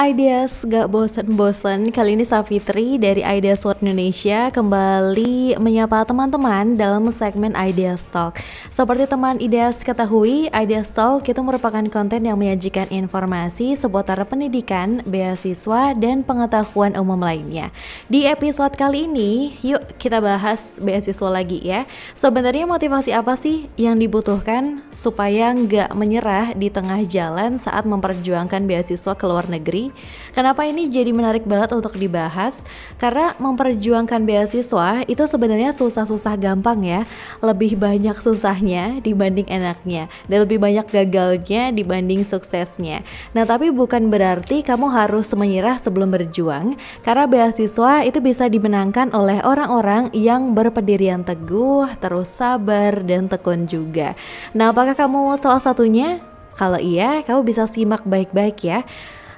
Ideas gak bosen-bosen. Kali ini Safitri dari Ideas World Indonesia Kembali menyapa teman-teman dalam segmen Ideas Talk. Seperti teman Ideas ketahui Ideas Talk itu merupakan konten yang menyajikan informasi Seputar pendidikan, beasiswa, dan pengetahuan umum lainnya. Di episode kali ini Yuk kita bahas beasiswa lagi ya. Sebenarnya motivasi apa sih yang dibutuhkan Supaya nggak menyerah di tengah jalan saat memperjuangkan beasiswa ke luar negeri Kenapa ini jadi menarik banget untuk dibahas? Karena memperjuangkan beasiswa itu sebenarnya susah-susah gampang ya. Lebih banyak susahnya dibanding enaknya dan lebih banyak gagalnya dibanding suksesnya. Nah, tapi bukan berarti kamu harus menyerah sebelum berjuang karena beasiswa itu bisa dimenangkan oleh orang-orang yang berpendirian teguh, terus sabar dan tekun juga. Nah, apakah kamu salah satunya? Kalau iya, kamu bisa simak baik-baik ya.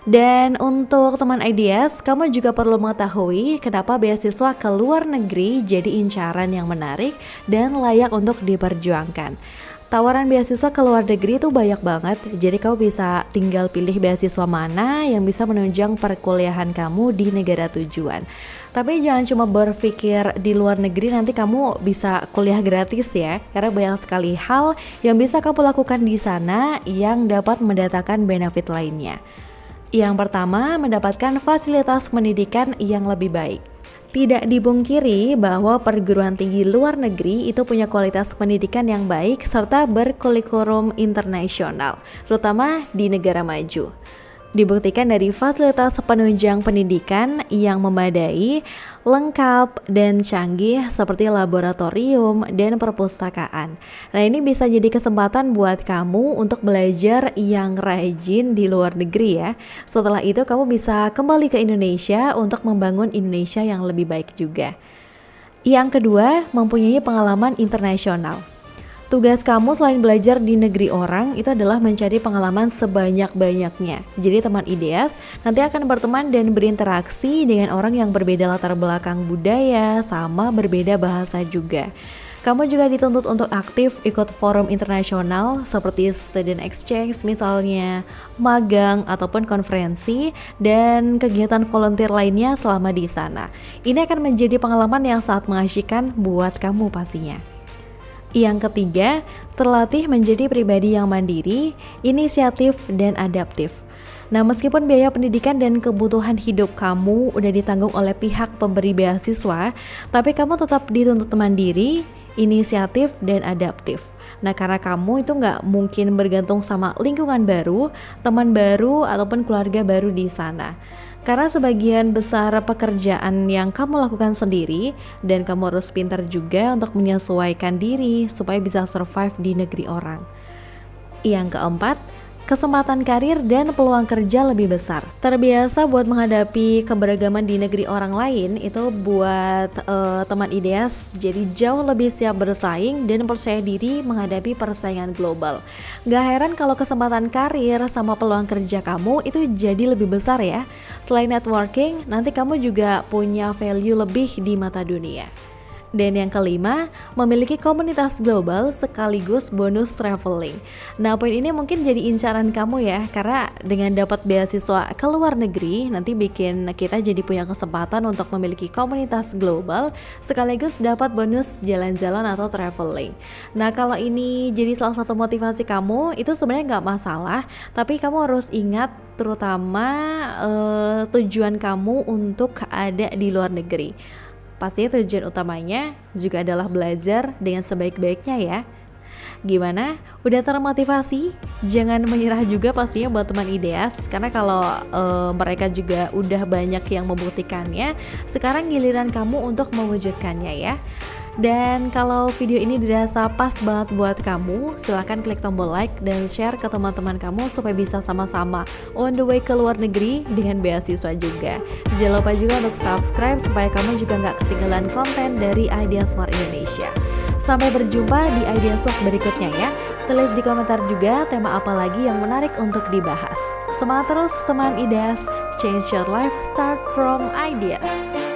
Dan untuk teman ideas, kamu juga perlu mengetahui kenapa beasiswa ke luar negeri jadi incaran yang menarik dan layak untuk diperjuangkan. Tawaran beasiswa ke luar negeri itu banyak banget, jadi kamu bisa tinggal pilih beasiswa mana yang bisa menunjang perkuliahan kamu di negara tujuan. Tapi jangan cuma berpikir di luar negeri nanti kamu bisa kuliah gratis ya, karena banyak sekali hal yang bisa kamu lakukan di sana yang dapat mendatangkan benefit lainnya. Yang pertama, mendapatkan fasilitas pendidikan yang lebih baik. Tidak dibungkiri bahwa perguruan tinggi luar negeri itu punya kualitas pendidikan yang baik serta berkurikulum internasional, terutama di negara maju. Dibuktikan dari fasilitas penunjang pendidikan yang memadai, lengkap, dan canggih seperti laboratorium dan perpustakaan. Nah ini bisa jadi kesempatan buat kamu untuk belajar yang rajin di luar negeri ya. Setelah itu kamu bisa kembali ke Indonesia untuk membangun Indonesia yang lebih baik juga. Yang kedua, mempunyai pengalaman internasional. Tugas kamu selain belajar di negeri orang itu adalah mencari pengalaman sebanyak-banyaknya. Jadi teman ideas nanti akan berteman dan berinteraksi dengan orang yang berbeda latar belakang budaya sama berbeda bahasa juga. Kamu juga dituntut untuk aktif ikut forum internasional seperti student exchange misalnya, magang ataupun konferensi dan kegiatan volunteer lainnya selama di sana. Ini akan menjadi pengalaman yang sangat mengasyikkan buat kamu pastinya. Yang ketiga, terlatih menjadi pribadi yang mandiri, inisiatif, dan adaptif. Nah, meskipun biaya pendidikan dan kebutuhan hidup kamu udah ditanggung oleh pihak pemberi beasiswa, tapi kamu tetap dituntut mandiri, inisiatif, dan adaptif. Nah, karena kamu itu nggak mungkin bergantung sama lingkungan baru, teman baru, ataupun keluarga baru di sana. Karena sebagian besar pekerjaan yang kamu lakukan sendiri dan kamu harus pintar juga untuk menyesuaikan diri supaya bisa survive di negeri orang. Yang keempat, kesempatan karir dan peluang kerja lebih besar. Terbiasa buat menghadapi keberagaman di negeri orang lain itu buat uh, teman ideas jadi jauh lebih siap bersaing dan percaya diri menghadapi persaingan global. Gak heran kalau kesempatan karir sama peluang kerja kamu itu jadi lebih besar ya. Selain networking, nanti kamu juga punya value lebih di mata dunia. Dan yang kelima, memiliki komunitas global sekaligus bonus traveling. Nah, poin ini mungkin jadi incaran kamu ya, karena dengan dapat beasiswa ke luar negeri, nanti bikin kita jadi punya kesempatan untuk memiliki komunitas global sekaligus dapat bonus jalan-jalan atau traveling. Nah, kalau ini jadi salah satu motivasi kamu, itu sebenarnya nggak masalah, tapi kamu harus ingat terutama uh, tujuan kamu untuk ada di luar negeri. Pastinya tujuan utamanya juga adalah belajar dengan sebaik-baiknya ya. Gimana? Udah termotivasi? Jangan menyerah juga pastinya buat teman ideas karena kalau uh, mereka juga udah banyak yang membuktikannya, sekarang giliran kamu untuk mewujudkannya ya. Dan kalau video ini dirasa pas banget buat kamu, silahkan klik tombol like dan share ke teman-teman kamu supaya bisa sama-sama on the way ke luar negeri dengan beasiswa juga. Jangan lupa juga untuk subscribe supaya kamu juga nggak ketinggalan konten dari Ideas for Indonesia. Sampai berjumpa di Ideas Talk berikutnya ya. Tulis di komentar juga tema apa lagi yang menarik untuk dibahas. Semangat terus teman Ideas, change your life start from ideas.